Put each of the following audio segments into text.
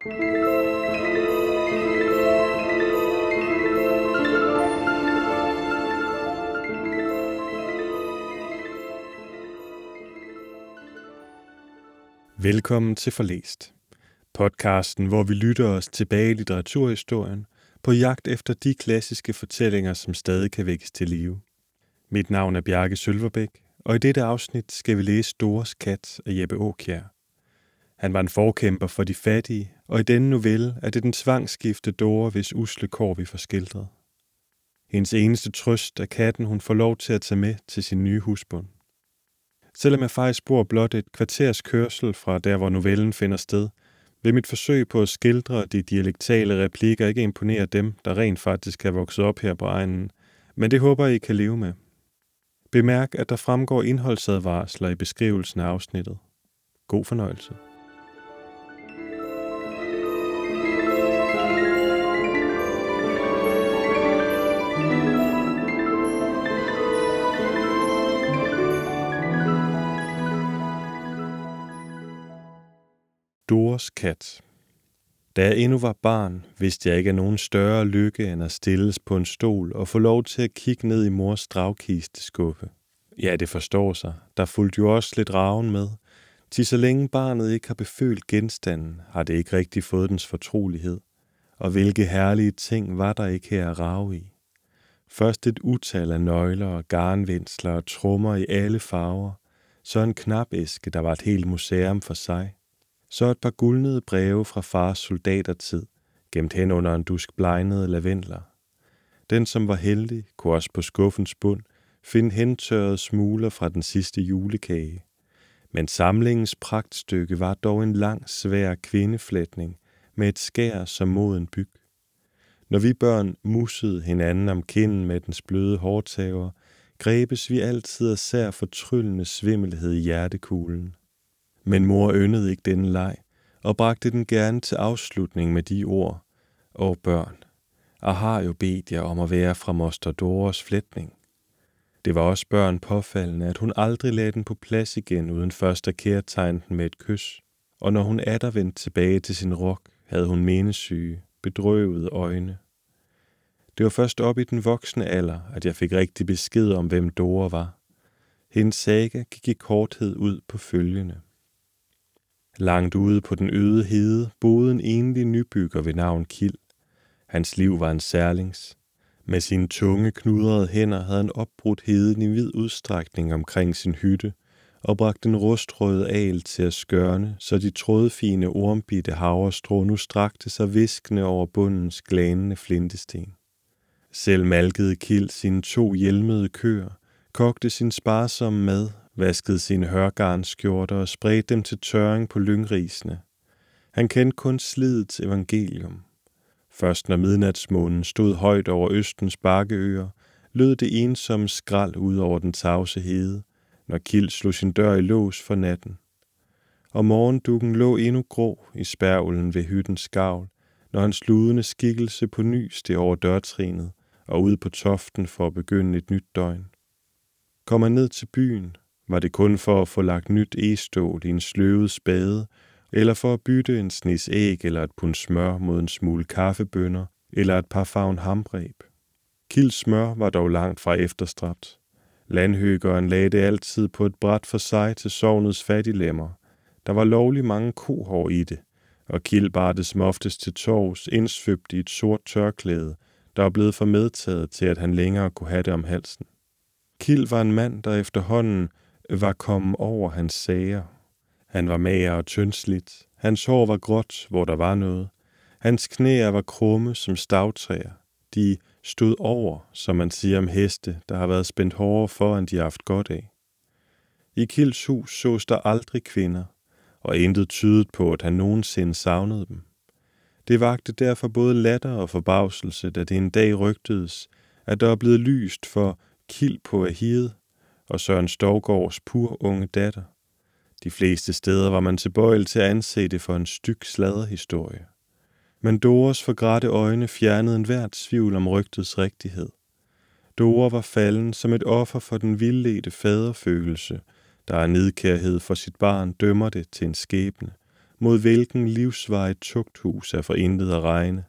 Velkommen til Forlæst. Podcasten, hvor vi lytter os tilbage i litteraturhistorien på jagt efter de klassiske fortællinger, som stadig kan vækkes til live. Mit navn er Bjarke Sølverbæk, og i dette afsnit skal vi læse Stores Kat af Jeppe Åkjær. Han var en forkæmper for de fattige, og i denne novelle er det den tvangsskifte Dora, hvis usle kår vi får skildret. Hendes eneste trøst er katten, hun får lov til at tage med til sin nye husbund. Selvom jeg faktisk bor blot et kvarters kørsel fra der, hvor novellen finder sted, vil mit forsøg på at skildre de dialektale replikker ikke imponere dem, der rent faktisk er vokset op her på egnen, men det håber jeg, I kan leve med. Bemærk, at der fremgår indholdsadvarsler i beskrivelsen af afsnittet. God fornøjelse. Dores kat. Da jeg endnu var barn, vidste jeg ikke af nogen større lykke end at stilles på en stol og få lov til at kigge ned i mors dragkisteskuffe. Ja, det forstår sig. Der fulgte jo også lidt raven med. Til så længe barnet ikke har befølt genstanden, har det ikke rigtig fået dens fortrolighed. Og hvilke herlige ting var der ikke her at rave i. Først et utal af nøgler og garnvindsler og trummer i alle farver. Så en knapæske, der var et helt museum for sig så et par guldnede breve fra fars soldatertid, gemt hen under en dusk blegnede lavendler. Den, som var heldig, kunne også på skuffens bund finde hentørrede smuler fra den sidste julekage. Men samlingens pragtstykke var dog en lang, svær kvindeflætning med et skær som mod en byg. Når vi børn mussede hinanden om kinden med dens bløde hårtaver, grebes vi altid af sær fortryllende svimmelhed i hjertekuglen. Men mor yndede ikke denne leg, og bragte den gerne til afslutning med de ord, Åh børn, og har jo bedt jer om at være fra moster Doros flætning. Det var også børn påfaldende, at hun aldrig lagde den på plads igen, uden først at kærtegne den med et kys. Og når hun atter vendte tilbage til sin rok, havde hun menesyge, bedrøvede øjne. Det var først op i den voksne alder, at jeg fik rigtig besked om, hvem Dora var. Hendes saga gik i korthed ud på følgende. Langt ude på den øde hede boede en enlig nybygger ved navn Kild. Hans liv var en særlings. Med sine tunge, knudrede hænder havde han opbrudt heden i vid udstrækning omkring sin hytte og bragt den rustrøde al til at skørne, så de trådfine ormbitte havrestrå nu strakte sig viskende over bundens glanende flintesten. Selv malkede Kild sine to hjelmede køer, kogte sin sparsomme mad vaskede sine hørgarnskjorter og spredte dem til tørring på lyngrisene. Han kendte kun slidets evangelium. Først når midnatsmånen stod højt over Østens bakkeøer, lød det ensomme skrald ud over den tavse hede, når Kild slog sin dør i lås for natten. Og morgendukken lå endnu grå i spærvlen ved hyttens skavl, når hans ludende skikkelse på ny steg over dørtrinet og ud på toften for at begynde et nyt døgn. Kom han ned til byen, var det kun for at få lagt nyt egestål i en sløvet spade, eller for at bytte en snis æg eller et pund smør mod en smule kaffebønner eller et par favn hambreb? Kilds smør var dog langt fra efterstræbt. Landhøgeren lagde det altid på et bræt for sig til sovnets fattiglemmer. Der var lovlig mange kohår i det, og Kild bar det som oftest til torvs indsvøbt i et sort tørklæde, der var blevet for medtaget til, at han længere kunne have det om halsen. Kild var en mand, der efterhånden var kommet over hans sager. Han var mager og tyndsligt. Hans hår var gråt, hvor der var noget. Hans knæer var krumme som stavtræer. De stod over, som man siger om heste, der har været spændt hårdere for, end de har haft godt af. I Kilds hus sås der aldrig kvinder, og intet tydet på, at han nogensinde savnede dem. Det vagte derfor både latter og forbavselse, da det en dag rygtedes, at der er blevet lyst for Kild på Ahide, og Søren Stovgårds pur unge datter. De fleste steder var man tilbøjelig til at anse det for en styg sladderhistorie. Men Doras forgrætte øjne fjernede enhver tvivl om rygtets rigtighed. Dora var falden som et offer for den vildledte faderfølelse, der er nedkærhed for sit barn dømmer det til en skæbne, mod hvilken livsvej tugthus er for intet at regne.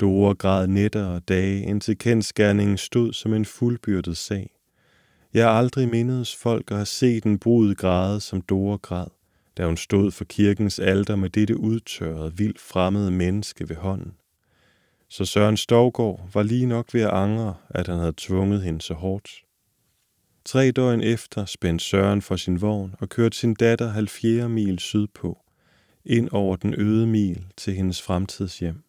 Dora græd nætter og dage, indtil kendskærningen stod som en fuldbyrdet sag. Jeg har aldrig mindedes folk at have set en brud græde, som Dora græd, da hun stod for kirkens alter med dette udtørrede, vildt fremmede menneske ved hånden. Så Søren Stovgård var lige nok ved at angre, at han havde tvunget hende så hårdt. Tre døgn efter spændte Søren for sin vogn og kørte sin datter 70 mil sydpå, ind over den øde mil til hendes fremtidshjem.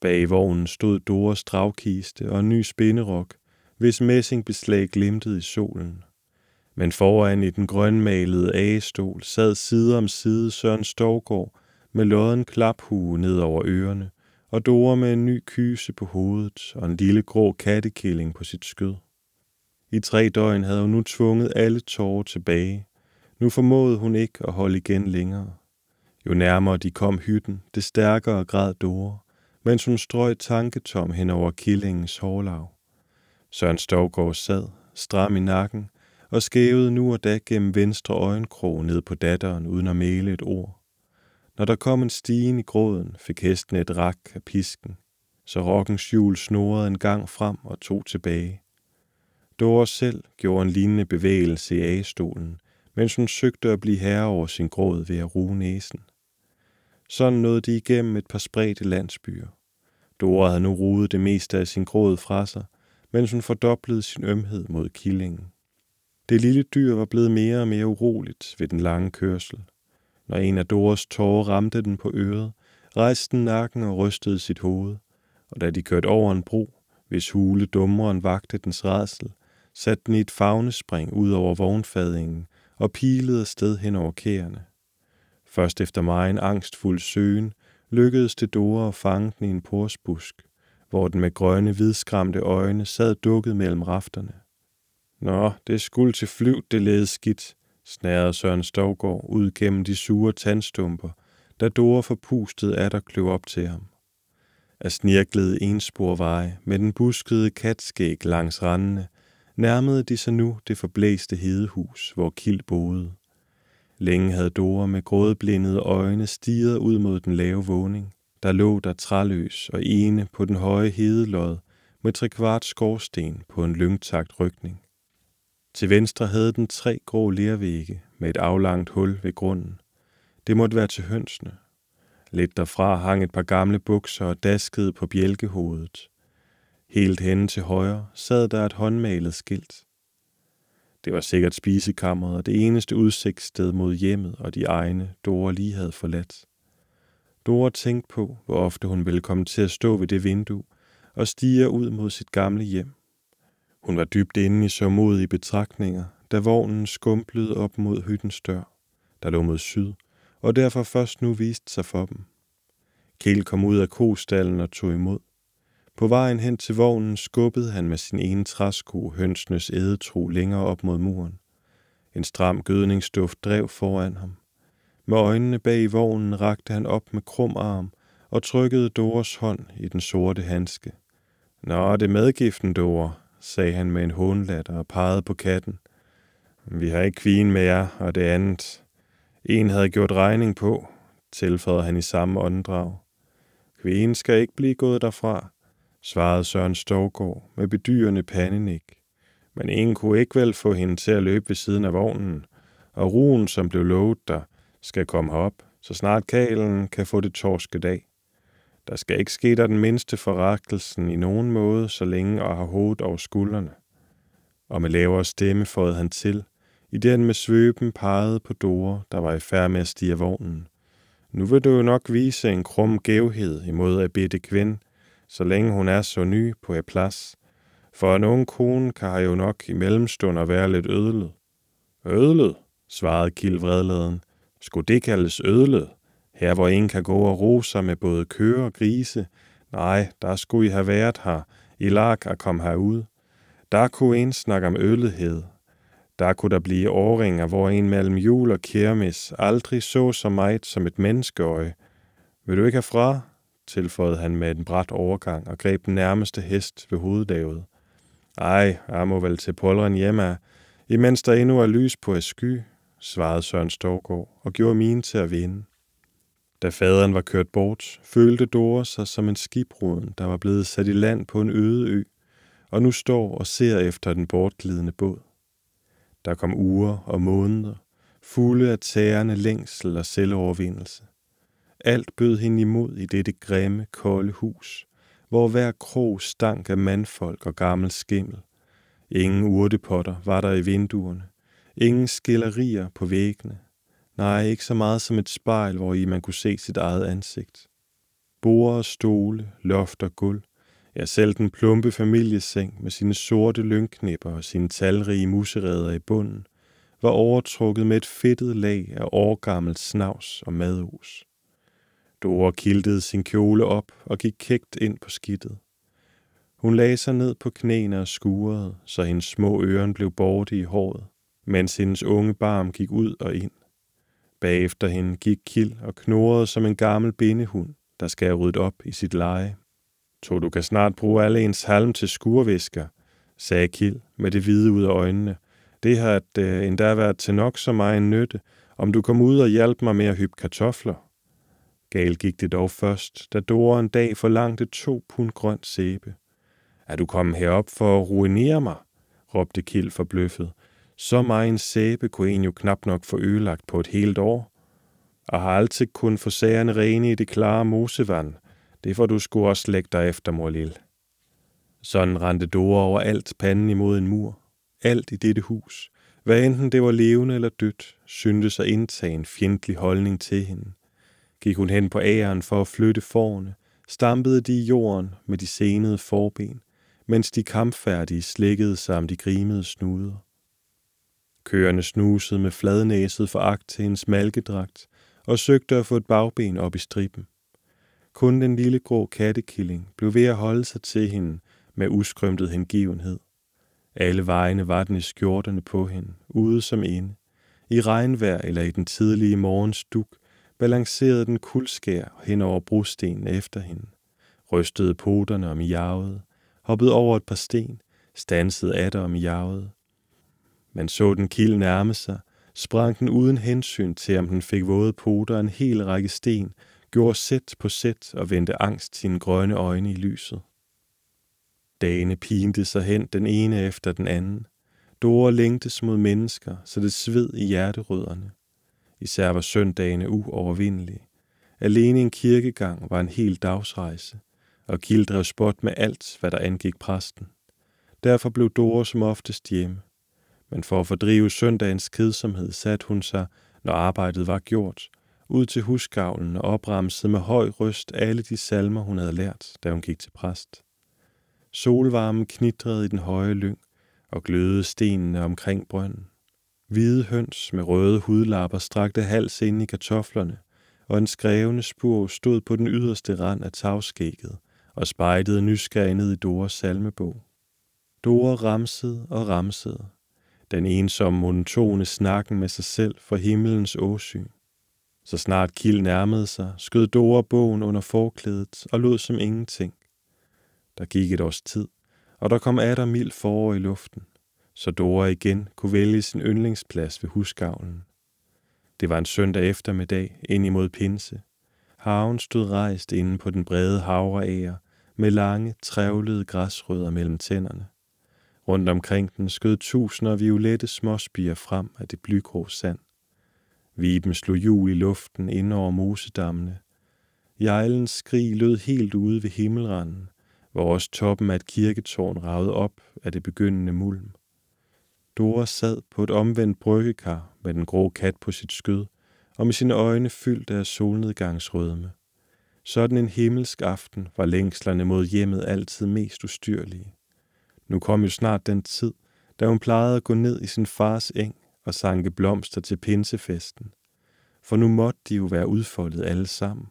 Bag vognen stod Doras dragkiste og en ny spinderok, hvis messingbeslag glimtede i solen. Men foran i den grønmalede agestol sad side om side Søren Storgård med lodden klaphue ned over ørerne, og Dora med en ny kyse på hovedet og en lille grå kattekilling på sit skød. I tre døgn havde hun nu tvunget alle tårer tilbage. Nu formåede hun ikke at holde igen længere. Jo nærmere de kom hytten, det stærkere græd Dora, mens hun strøg tanketom hen over killingens hårlav. Søren Stovgaard sad, stram i nakken, og skævede nu og da gennem venstre øjenkrog ned på datteren uden at male et ord. Når der kom en stigen i gråden, fik hesten et rak af pisken, så rokkens hjul snorede en gang frem og tog tilbage. Dora selv gjorde en lignende bevægelse i A-stolen, mens hun søgte at blive herre over sin gråd ved at ruge næsen. Sådan nåede de igennem et par spredte landsbyer. Dora havde nu ruet det meste af sin gråd fra sig, mens hun fordoblede sin ømhed mod killingen. Det lille dyr var blevet mere og mere uroligt ved den lange kørsel. Når en af Doras tårer ramte den på øret, rejste den nakken og rystede sit hoved, og da de kørte over en bro, hvis hule dummeren vagte dens redsel, satte den i et fagnespring ud over vognfadingen og pilede sted hen over kæerne. Først efter mig en angstfuld søgen, lykkedes det Dora at fange den i en porsbusk, hvor den med grønne, hvidskramte øjne sad dukket mellem rafterne. Nå, det skulle til flyv, det led skidt, snærede Søren Stovgård ud gennem de sure tandstumper, da Dora forpustet af der kløv op til ham. Af snirklede ensporveje med den buskede katskæg langs randene, nærmede de sig nu det forblæste hedehus, hvor Kild boede. Længe havde Dora med grådblindede øjne stiget ud mod den lave våning. Der lå der træløs og ene på den høje hedelod med trekvart skorsten på en lyngtagt rykning. Til venstre havde den tre grå lervægge med et aflangt hul ved grunden. Det måtte være til hønsene. Lidt derfra hang et par gamle bukser og daskede på bjælkehovedet. Helt henne til højre sad der et håndmalet skilt. Det var sikkert spisekammeret og det eneste udsigtssted mod hjemmet og de egne, Dora lige havde forladt. Dora tænkte på, hvor ofte hun ville komme til at stå ved det vindue og stige ud mod sit gamle hjem. Hun var dybt inde i så modige betragtninger, da vognen skumplede op mod hyttens dør, der lå mod syd, og derfor først nu viste sig for dem. Kjell kom ud af kostallen og tog imod. På vejen hen til vognen skubbede han med sin ene træsko hønsenes ædetro længere op mod muren. En stram gødningsduft drev foran ham. Med øjnene bag i vognen rakte han op med krum arm og trykkede Doras hånd i den sorte handske. Nå, det er medgiften, Dora, sagde han med en hånlatter og pegede på katten. Vi har ikke kvien med jer, og det andet. En havde gjort regning på, tilføjede han i samme åndedrag. Kvien skal ikke blive gået derfra svarede Søren Storgård med bedyrende pandenik. Men ingen kunne ikke vel få hende til at løbe ved siden af vognen, og ruen, som blev lovet der, skal komme op, så snart kalen kan få det torske dag. Der skal ikke ske der den mindste forrettelsen i nogen måde, så længe og har hovedet over skuldrene. Og med lavere stemme fåede han til, i den med svøben pegede på Dore, der var i færd med at stige vognen. Nu vil du jo nok vise en krum gævhed imod at bede kvinde, så længe hun er så ny på et plads. For en ung kone kan jo nok i mellemstunder være lidt ødelet. Ødelet, svarede Kild vredladen. Skulle det kaldes ødlet? Her hvor ingen kan gå og rose sig med både køer og grise. Nej, der skulle I have været her. I lag at komme herud. Der kunne en snakke om ødelighed. Der kunne der blive åringer, hvor en mellem jul og kermis aldrig så så meget som et menneskeøje. Vil du ikke fra? tilføjede han med en bræt overgang og greb den nærmeste hest ved hoveddaget. Ej, jeg må vel til polren hjemme, imens der endnu er lys på et sky, svarede Søren Storgård og gjorde mine til at vinde. Da faderen var kørt bort, følte Dora sig som en skibruden, der var blevet sat i land på en øde ø, og nu står og ser efter den bortglidende båd. Der kom uger og måneder, fulde af tærende længsel og selvovervindelse. Alt bød hende imod i dette grimme, kolde hus, hvor hver krog stank af mandfolk og gammel skimmel. Ingen urtepotter var der i vinduerne. Ingen skillerier på væggene. Nej, ikke så meget som et spejl, hvor i man kunne se sit eget ansigt. Borde og stole, loft og gulv. Ja, selv den plumpe familieseng med sine sorte lynknipper og sine talrige musereder i bunden, var overtrukket med et fedtet lag af årgammelt snavs og madhus. Dora kiltede sin kjole op og gik kægt ind på skidtet. Hun lagde sig ned på knæene og skurede, så hendes små øren blev borte i håret, mens hendes unge barm gik ud og ind. Bagefter hende gik Kild og knurrede som en gammel bindehund, der skal have ryddet op i sit leje. Så du kan snart bruge alle ens halm til skurvisker, sagde Kild med det hvide ud af øjnene. Det har at, øh, endda været til nok så meget en nytte, om du kom ud og hjalp mig med at hyppe kartofler. Gal gik det dog først, da Dora en dag forlangte to pund grønt sæbe. Er du kommet herop for at ruinere mig? råbte Kild forbløffet. Så meget en sæbe kunne en jo knap nok få ødelagt på et helt år. Og har altid kun få sagerne rene i det klare mosevand. Det får du sgu også lægge dig efter, mor lille. Sådan rendte Dora over alt panden imod en mur. Alt i dette hus, hvad enten det var levende eller dødt, syntes at indtage en fjendtlig holdning til hende – gik hun hen på æren for at flytte forne, stampede de i jorden med de senede forben, mens de kampfærdige slikkede sig om de grimede snuder. Køerne snusede med fladnæset foragt til hendes malkedragt og søgte at få et bagben op i striben. Kun den lille grå kattekilling blev ved at holde sig til hende med uskrømtet hengivenhed. Alle vejene var den i skjorterne på hende, ude som inde. I regnvejr eller i den tidlige morgens duk, balancerede den kuldskær hen over brostenen efter hende, rystede poterne om miavede, hoppede over et par sten, stansede atter om miavede. Man så den kild nærme sig, sprang den uden hensyn til, om den fik våde poter en hel række sten, gjorde sæt på sæt og vendte angst sine grønne øjne i lyset. Dagene pinte sig hen den ene efter den anden. Dore længtes mod mennesker, så det sved i hjerterødderne. Især var søndagene uovervindelige. Alene en kirkegang var en hel dagsrejse, og Kild drev spot med alt, hvad der angik præsten. Derfor blev Dore som oftest hjemme. Men for at fordrive søndagens kedsomhed satte hun sig, når arbejdet var gjort, ud til husgavlen og opremsede med høj røst alle de salmer, hun havde lært, da hun gik til præst. Solvarmen knitrede i den høje lyng og glødede stenene omkring brønden. Hvide høns med røde hudlapper strakte hals ind i kartoflerne, og en skrevne spur stod på den yderste rand af tavskægget og spejtede nysgerrig ned i Doras salmebog. Dora ramsede og ramsede, den ensomme monotone snakken med sig selv for himmelens åsyn. Så snart Kild nærmede sig, skød Dora bogen under forklædet og lod som ingenting. Der gik et års tid, og der kom atter mild forår i luften så Dora igen kunne vælge sin yndlingsplads ved husgavlen. Det var en søndag eftermiddag ind imod pinse. Haven stod rejst inde på den brede havreager med lange, trævlede græsrødder mellem tænderne. Rundt omkring den skød tusinder af violette småspiger frem af det blygrå sand. Viben slog jul i luften ind over mosedammene. Jejlens skrig lød helt ude ved himmelranden, hvor også toppen af et kirketårn ragede op af det begyndende mulm. Dora sad på et omvendt bryggekar med den grå kat på sit skød, og med sine øjne fyldt af solnedgangsrødme. Sådan en himmelsk aften var længslerne mod hjemmet altid mest ustyrlige. Nu kom jo snart den tid, da hun plejede at gå ned i sin fars eng og sanke blomster til pinsefesten. For nu måtte de jo være udfoldet alle sammen.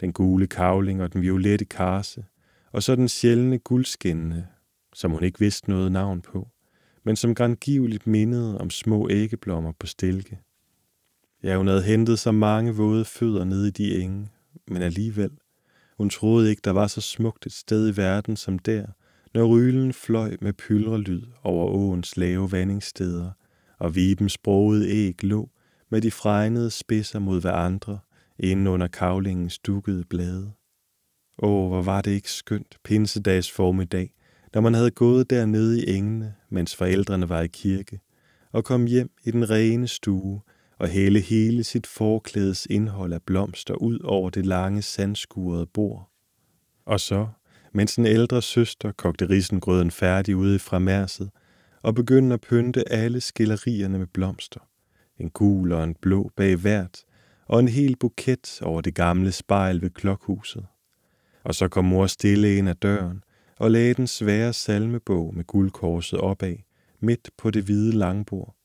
Den gule kavling og den violette karse, og så den sjældne guldskinnende, som hun ikke vidste noget navn på men som grangiveligt mindede om små æggeblommer på stilke. Ja, hun havde hentet så mange våde fødder nede i de enge, men alligevel, hun troede ikke, der var så smukt et sted i verden som der, når rylen fløj med pylrelyd over åens lave vandingssteder, og vibens brogede æg lå med de fregnede spidser mod hverandre inde under kavlingens dukkede blade. Åh, hvor var det ikke skønt pinsedags formiddag, når man havde gået dernede i engene, mens forældrene var i kirke, og kom hjem i den rene stue og hælde hele sit forklædes indhold af blomster ud over det lange sandskurede bord. Og så, mens en ældre søster kogte risengrøden færdig ude fra mærset, og begyndte at pynte alle skillerierne med blomster. En gul og en blå bag hvert, og en hel buket over det gamle spejl ved klokhuset. Og så kom mor stille ind ad døren og lagde den svære salmebog med guldkorset opad, midt på det hvide langbord.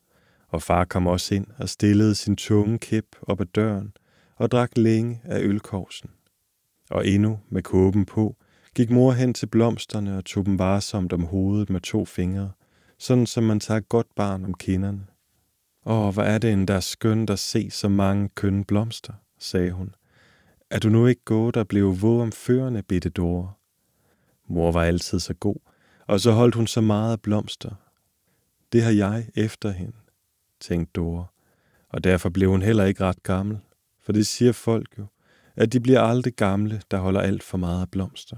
Og far kom også ind og stillede sin tunge kæp op ad døren og drak længe af ølkorsen. Og endnu med kåben på, gik mor hen til blomsterne og tog dem varsomt om hovedet med to fingre, sådan som man tager godt barn om kinderne. Åh, hvor er det endda skønt at se så mange kønne blomster, sagde hun. Er du nu ikke gået og blev våg om førende, bitte Dore? Mor var altid så god, og så holdt hun så meget af blomster. Det har jeg efter hende, tænkte Dore, og derfor blev hun heller ikke ret gammel, for det siger folk jo, at de bliver aldrig gamle, der holder alt for meget af blomster.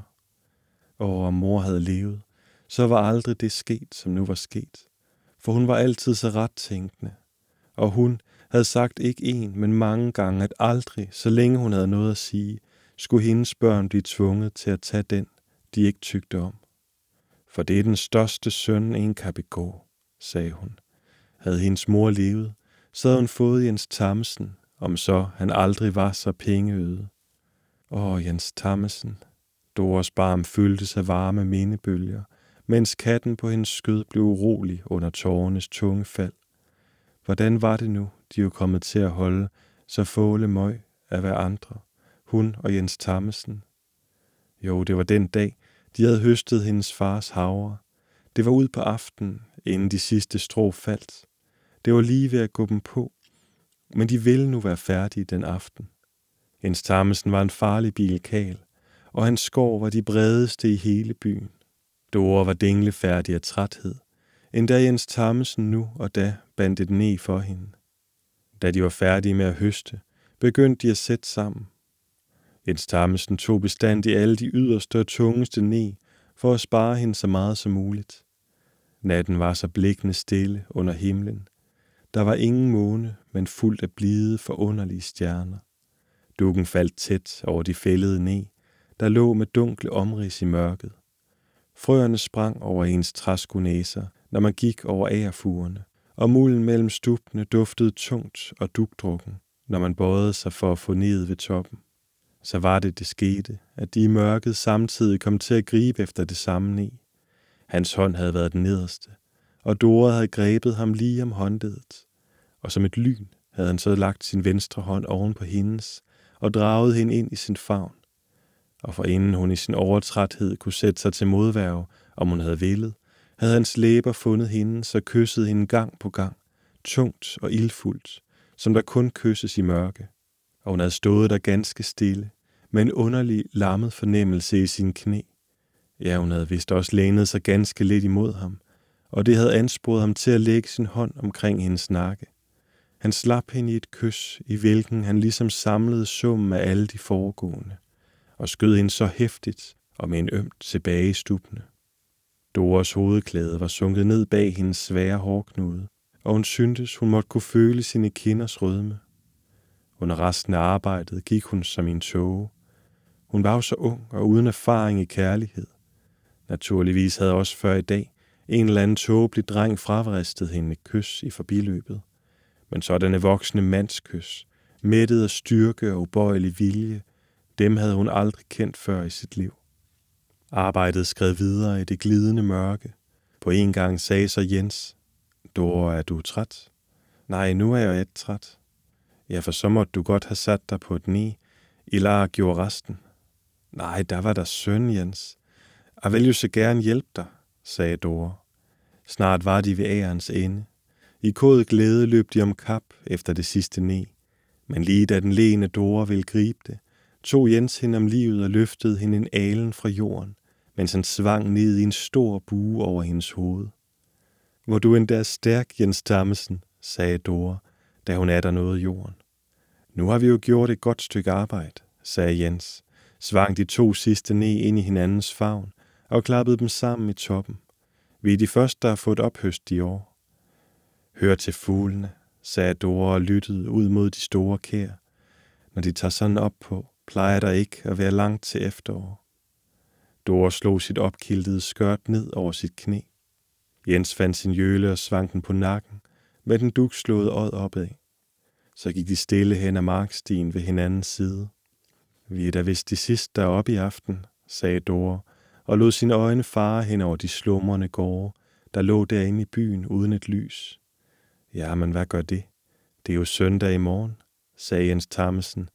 Og om mor havde levet, så var aldrig det sket, som nu var sket, for hun var altid så ret tænkende, og hun havde sagt ikke en, men mange gange, at aldrig, så længe hun havde noget at sige, skulle hendes børn blive tvunget til at tage den, de ikke tygte om. For det er den største søn, en kan begå, sagde hun. Havde hendes mor levet, så havde hun fået Jens Thamsen, om så han aldrig var så pengeøde. Åh, Jens Thamsen, Doras barm fyldte sig varme mindebølger, mens katten på hendes skød blev urolig under tårernes tunge fald. Hvordan var det nu, de var kommet til at holde så fåle møg af hver andre, hun og Jens Tammesen? Jo, det var den dag, de havde høstet hendes fars havre. Det var ud på aftenen, inden de sidste strå faldt. Det var lige ved at gå dem på, men de ville nu være færdige den aften. Jens Tammesen var en farlig bilkal, og hans skår var de bredeste i hele byen. Dora var dinglefærdig af træthed, endda Jens Thammesen nu og da bandt et ned for hende. Da de var færdige med at høste, begyndte de at sætte sammen. Jens Thammesen tog i alle de yderste og tungeste ne, for at spare hende så meget som muligt. Natten var så blikkende stille under himlen. Der var ingen måne, men fuldt af blide, forunderlige stjerner. Dukken faldt tæt over de fældede ned, der lå med dunkle omrids i mørket. Frøerne sprang over ens træskunæser, når man gik over agerfugerne, og mulden mellem stupene duftede tungt og dugdrukken, når man bøjede sig for at få ned ved toppen. Så var det, det skete, at de i mørket samtidig kom til at gribe efter det samme ne. Hans hånd havde været den nederste, og Dora havde grebet ham lige om håndledet. Og som et lyn havde han så lagt sin venstre hånd oven på hendes og draget hende ind i sin favn. Og for inden hun i sin overtræthed kunne sætte sig til modværge, om hun havde villet, havde hans læber fundet hende, så kyssede hende gang på gang, tungt og ildfuldt, som der kun kysses i mørke. Og hun havde stået der ganske stille, med en underlig lammet fornemmelse i sin knæ. Ja, hun havde vist også lænet sig ganske lidt imod ham, og det havde ansporet ham til at lægge sin hånd omkring hendes nakke. Han slap hende i et kys, i hvilken han ligesom samlede summen af alle de foregående, og skød hende så hæftigt og med en ømt tilbage i stupene. Doras hovedklæde var sunket ned bag hendes svære hårknude, og hun syntes, hun måtte kunne føle sine kinders rødme. Under resten af arbejdet gik hun som en tåge. Hun var jo så ung og uden erfaring i kærlighed. Naturligvis havde også før i dag en eller anden tåbelig dreng fravristet hende et kys i forbiløbet. Men sådanne voksne mandskys, mættet af styrke og ubøjelig vilje, dem havde hun aldrig kendt før i sit liv. Arbejdet skred videre i det glidende mørke. På en gang sagde så Jens, Dora, er du træt? Nej, nu er jeg et træt. Ja, for så måtte du godt have sat dig på et ni. Ilar gjorde resten. Nej, der var der søn, Jens. Jeg vil jo så gerne hjælpe dig, sagde Dora. Snart var de ved ærens ende. I kod glæde løb de om kap efter det sidste ne. Men lige da den lene Dora ville gribe det, tog Jens hende om livet og løftede hende en alen fra jorden, mens han svang ned i en stor bue over hendes hoved. Hvor du endda er stærk, Jens Tammesen, sagde Dora, da hun er der noget jorden. Nu har vi jo gjort et godt stykke arbejde, sagde Jens, svang de to sidste ned ind i hinandens favn og klappede dem sammen i toppen. Vi er de første, der har fået ophøst i år. Hør til fuglene, sagde Dora og lyttede ud mod de store kær. Når de tager sådan op på, plejer der ikke at være langt til efterår. Dora slog sit opkiltede skørt ned over sit knæ. Jens fandt sin jøle og svang den på nakken, med den duk slået øjet opad. Så gik de stille hen ad markstien ved hinandens side. Vi er da vist de sidste op i aften, sagde Dora, og lod sine øjne fare hen over de slumrende gårde, der lå derinde i byen uden et lys. Ja, men hvad gør det? Det er jo søndag i morgen, sagde Jens Thammesen.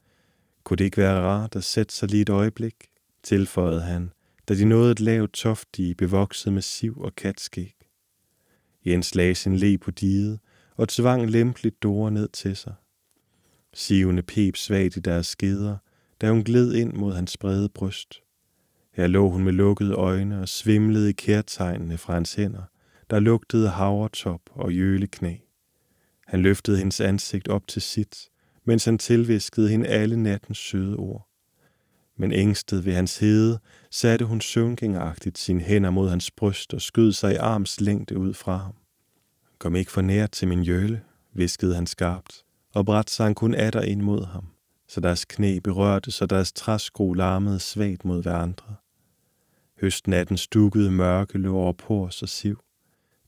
Kunne det ikke være rart at sætte sig lige et øjeblik? tilføjede han, da de nåede et lavt toftige bevokset med siv og katskæg. Jens lagde sin le på diget og tvang lempeligt Dora ned til sig. Sivene pep svagt i deres skeder, da hun gled ind mod hans brede bryst. Her lå hun med lukkede øjne og svimlede i kærtegnene fra hans hænder, der lugtede havretop og jøleknæ. Han løftede hendes ansigt op til sit, mens han tilviskede hende alle nattens søde ord. Men ængstet ved hans hede, satte hun søvngængeragtigt sine hænder mod hans bryst og skød sig i arms længde ud fra ham. Kom ikke for nær til min jøle, viskede han skarpt, og bræt sang kun atter ind mod ham, så deres knæ berørte, så deres træsko larmede svagt mod hverandre. Høstnatten stukkede mørke lå over pors og siv.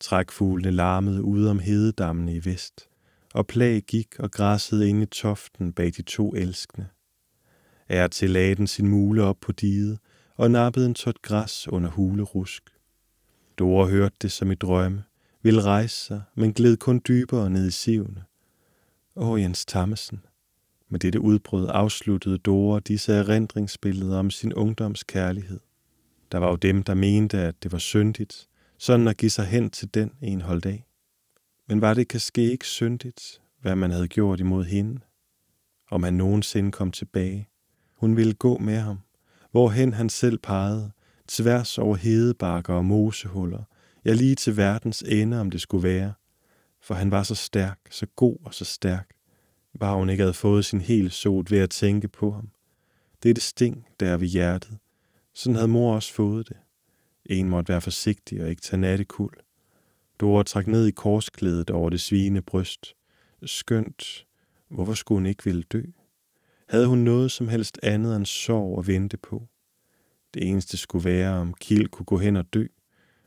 Trækfuglene larmede ude om hededammene i vest, og plag gik og græssede ind i toften bag de to elskende. Er til lagde den sin mule op på diget og nappede en tot græs under hulerusk. Dora hørte det som i drømme, ville rejse sig, men gled kun dybere ned i sivene. Åh, Jens Tammesen. Med dette udbrud afsluttede Dora disse erindringsbilleder om sin ungdoms kærlighed. Der var jo dem, der mente, at det var syndigt, sådan at give sig hen til den en dag. Men var det kaske ikke syndigt, hvad man havde gjort imod hende? Om han nogensinde kom tilbage. Hun ville gå med ham, hvorhen han selv pegede, tværs over hedebakker og mosehuller, ja lige til verdens ende, om det skulle være. For han var så stærk, så god og så stærk. Bare hun ikke havde fået sin helt sot ved at tænke på ham. Det er det sting, der er ved hjertet. Sådan havde mor også fået det. En måtte være forsigtig og ikke tage nattekul. Dora trak ned i korsklædet over det svigende bryst. Skønt, hvorfor skulle hun ikke ville dø? Havde hun noget som helst andet end sorg at vente på? Det eneste skulle være, om Kiel kunne gå hen og dø.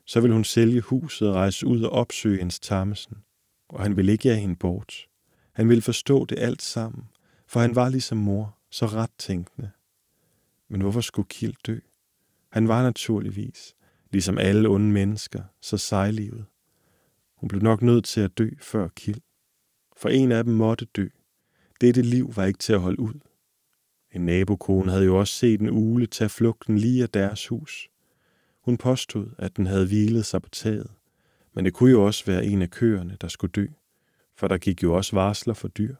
Så ville hun sælge huset og rejse ud og opsøge hendes Tammesen. Og han ville ikke jage hende bort. Han ville forstå det alt sammen, for han var ligesom mor, så ret tænkende. Men hvorfor skulle Kiel dø? Han var naturligvis, ligesom alle onde mennesker, så sejlivet. Hun blev nok nødt til at dø før Kild. For en af dem måtte dø. Dette liv var ikke til at holde ud. En nabokone havde jo også set en ule tage flugten lige af deres hus. Hun påstod, at den havde hvilet sig på taget, men det kunne jo også være en af køerne, der skulle dø, for der gik jo også varsler for dyr.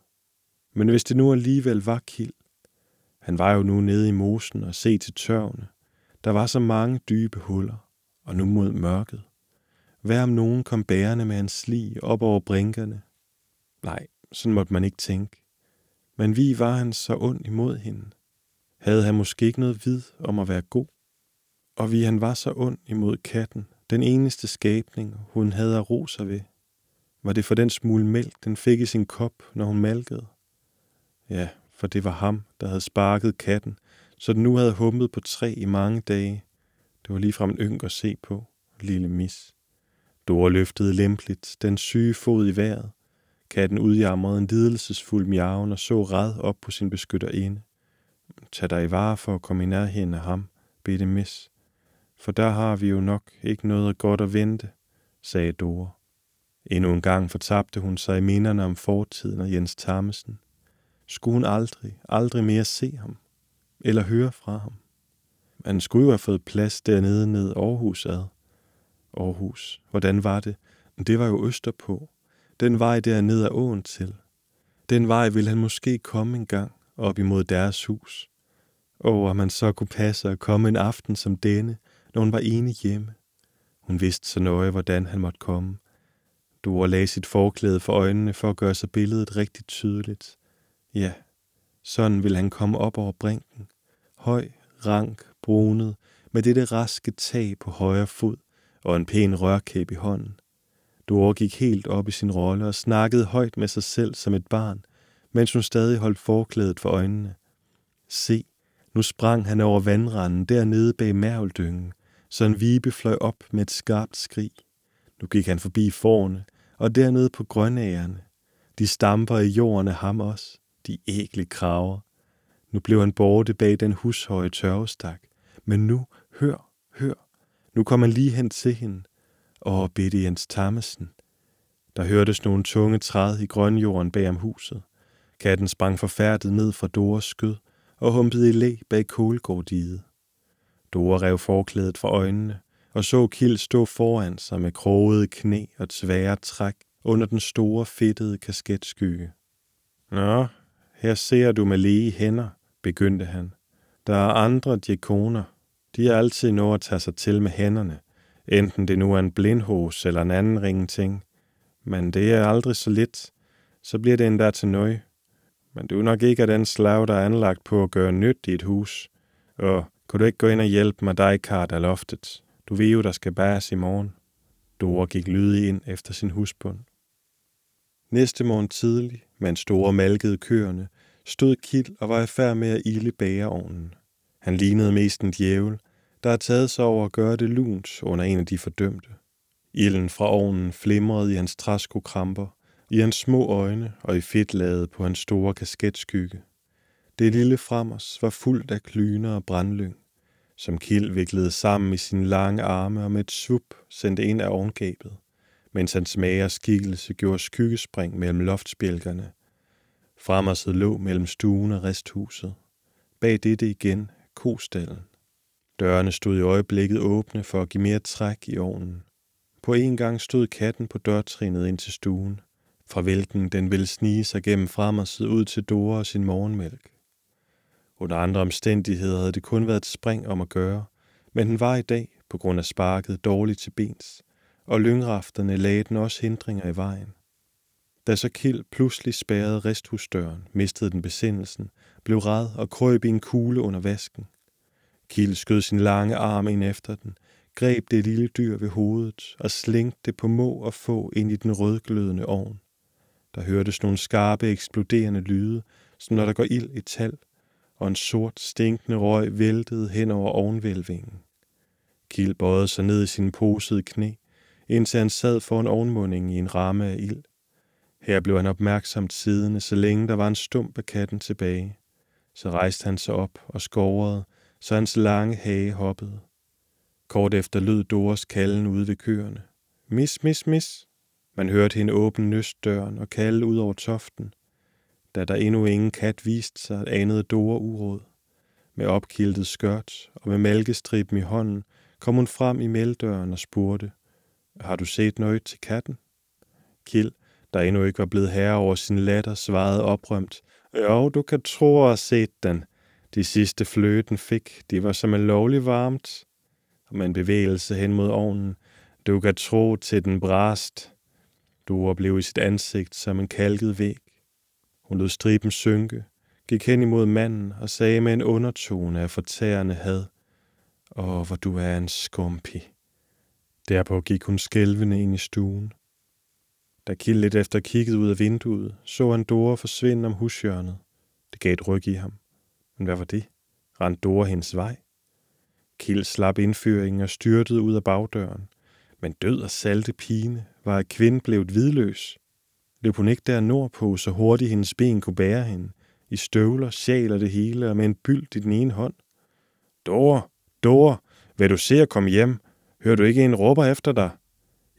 Men hvis det nu alligevel var Kild, han var jo nu nede i mosen og se til tørvene, der var så mange dybe huller, og nu mod mørket. Hvad om nogen kom bærende med en sli op over brinkerne? Nej, sådan måtte man ikke tænke. Men vi var han så ond imod hende. Havde han måske ikke noget vid om at være god? Og vi han var så ond imod katten, den eneste skabning, hun havde at ro sig ved. Var det for den smule mælk, den fik i sin kop, når hun malkede? Ja, for det var ham, der havde sparket katten, så den nu havde humpet på træ i mange dage. Det var ligefrem en ynk at se på, lille mis. Dora løftede lempeligt den syge fod i vejret. Katten udjamrede en lidelsesfuld miaven og så red op på sin beskytterinde. Tag dig i vare for at komme i nærheden af ham, bedte mis. For der har vi jo nok ikke noget godt at vente, sagde Dora. Endnu en gang fortabte hun sig i minderne om fortiden og Jens Thammesen. Skulle hun aldrig, aldrig mere se ham? eller høre fra ham. Man skulle jo have fået plads dernede ned Aarhus ad. Aarhus, hvordan var det? Det var jo østerpå. Den vej der ned ad åen til. Den vej ville han måske komme en gang op imod deres hus. Og at man så kunne passe at komme en aften som denne, når hun var ene hjemme. Hun vidste så nøje, hvordan han måtte komme. Dora lagde sit forklæde for øjnene for at gøre sig billedet rigtig tydeligt. Ja, Sådan vil han komme op over brinken. Høj, rank, brunet, med dette raske tag på højre fod og en pæn rørkæb i hånden. Dora gik helt op i sin rolle og snakkede højt med sig selv som et barn, mens hun stadig holdt forklædet for øjnene. Se, nu sprang han over vandranden dernede bag mærveldyngen, så en vibe fløj op med et skarpt skrig. Nu gik han forbi forne, og dernede på grønægerne. De stamper i jorden af ham også, de ægle kraver. Nu blev han borte bag den hushøje tørvestak. Men nu, hør, hør. Nu kom han lige hen til hende. Og Betty Jens Thammesen. Der hørtes nogle tunge træd i grønjorden bag om huset. Katten sprang forfærdet ned fra Doras skød og humpede i læ bag kålgårdiget. Dora rev forklædet fra øjnene og så Kild stå foran sig med krogede knæ og svære træk under den store fedtede kasketskygge. Nå, her ser du med lige hænder, begyndte han. Der er andre djekoner. De er altid noget at tage sig til med hænderne, enten det nu er en blindhos eller en anden ringeting. Men det er aldrig så lidt, så bliver det endda til noget. Men du er nok ikke af den slag, der er anlagt på at gøre nyt i et hus. Og kunne du ikke gå ind og hjælpe mig dig, kart af loftet? Du ved jo, der skal bæres i morgen. Dora gik lydig ind efter sin husbund. Næste morgen tidlig, mens store malkede køerne, stod Kit og var i færd med at ilde bageovnen. Han lignede mest en djævel, der har taget sig over at gøre det lunt under en af de fordømte. Ilden fra ovnen flimrede i hans træskokramper, i hans små øjne og i fedtlaget på hans store kasketskygge. Det lille fremmers var fuldt af klyner og brandlyng, som Kil viklede sammen i sine lange arme og med et svup sendte ind af ovngabet, mens hans mager skikkelse gjorde skyggespring mellem loftspjælkerne. Fremmerset lå mellem stuen og resthuset. Bag dette igen kostallen. Dørene stod i øjeblikket åbne for at give mere træk i ovnen. På en gang stod katten på dørtrinet ind til stuen, fra hvilken den ville snige sig gennem fremmerset ud til Dora og sin morgenmælk. Under andre omstændigheder havde det kun været et spring om at gøre, men den var i dag, på grund af sparket, dårligt til bens, og lyngrafterne lagde den også hindringer i vejen. Da så Kild pludselig spærrede resthusdøren, mistede den besindelsen, blev red og krøb i en kugle under vasken. Kild skød sin lange arm ind efter den, greb det lille dyr ved hovedet og slængte det på må og få ind i den rødglødende ovn. Der hørtes nogle skarpe, eksploderende lyde, som når der går ild i tal, og en sort, stinkende røg væltede hen over ovnvælvingen. Kiel bøjede sig ned i sin posede knæ, indtil han sad foran ovnmundingen i en ramme af ild. Her blev han opmærksomt siddende, så længe der var en stump af katten tilbage. Så rejste han sig op og skovrede, så hans lange hage hoppede. Kort efter lød Doras kalden ude ved køerne. Mis, mis, mis. Man hørte hende åbne nøstdøren og kalde ud over toften. Da der endnu ingen kat viste sig, anede Dora uråd. Med opkiltet skørt og med mælkestriben i hånden, kom hun frem i meldøren og spurgte, Har du set noget til katten? Kild, der endnu ikke var blevet herre over sin latter, svarede oprømt, jo, du kan tro at have set den. De sidste fløten fik, de var som en lovlig varmt. Og med en bevægelse hen mod ovnen, du kan tro til den brast. Du blev i sit ansigt som en kalket væg. Hun lod striben synke, gik hen imod manden og sagde med en undertone af fortærende had, Åh, hvor du er en skumpi. Derpå gik hun skælvende ind i stuen. Da Kild lidt efter kiggede ud af vinduet, så han Dora forsvinde om hushjørnet. Det gav et ryg i ham. Men hvad var det? Rendte Dora hendes vej? Kild slap indføringen og styrtede ud af bagdøren. Men død og salte pine var, at kvinden blev hvidløs. Løb hun ikke der nordpå, så hurtigt hendes ben kunne bære hende, i støvler, sjal og det hele, og med en byld i den ene hånd. Dora, Dora, vil du se at komme hjem? Hører du ikke en råber efter dig?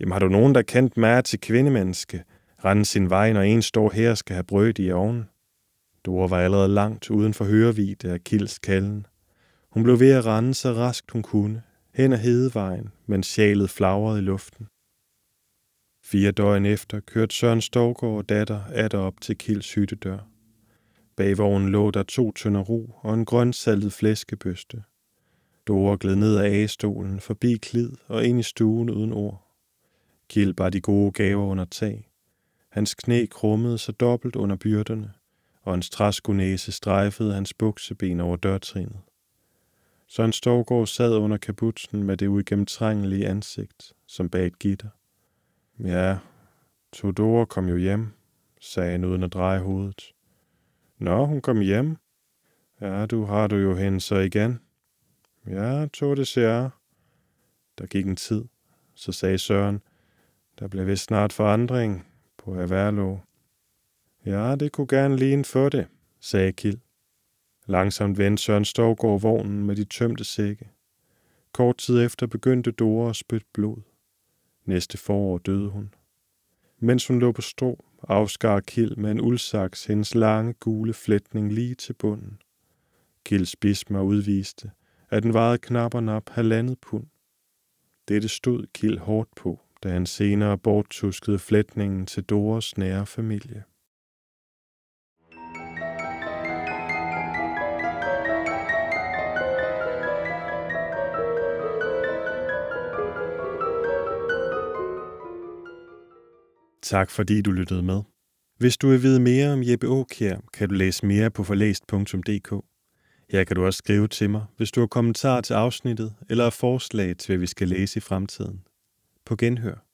Jamen har du nogen, der kendt mig til kvindemenneske? Rende sin vej, når en står her skal have brød i ovnen. Dora var allerede langt uden for hørevidde af Kils kalden. Hun blev ved at rende så raskt hun kunne, hen ad hedevejen, mens sjalet flagrede i luften. Fire døgn efter kørte Søren Storgård og datter atter op til Kils hyttedør. Bag vognen lå der to tønder ro og en grønsaltet flæskebøste. Dora gled ned af A-stolen, forbi Klid og ind i stuen uden ord. Kil bar de gode gaver under tag. Hans knæ krummede så dobbelt under byrderne, og en træskunæse strejfede hans bukseben over dørtrinet. Søren Storgård sad under kabutsen med det uigennemtrængelige ansigt, som bag et gitter. Ja, Todora kom jo hjem, sagde han uden at dreje hovedet. Nå, hun kom hjem. Ja, du har du jo hende så igen. Ja, tog det ser. Der gik en tid. Så sagde Søren, der blev vist snart forandring på Averlo. Ja, det kunne gerne ligne for det, sagde Kil. Langsomt vendte Søren Storgård vognen med de tømte sække. Kort tid efter begyndte Dora at spytte blod. Næste forår døde hun. Mens hun lå på strå, afskar Kil med en uldsaks hendes lange gule flætning lige til bunden. Kils bismer udviste, at den vejede knap og nap halvandet pund. Dette stod Kil hårdt på, da han senere borttuskede flætningen til Doras nære familie. Tak fordi du lyttede med. Hvis du vil vide mere om Jeppe Aukjær, kan du læse mere på forlæst.dk. Her kan du også skrive til mig, hvis du har kommentarer til afsnittet eller forslag til, hvad vi skal læse i fremtiden. På genhør.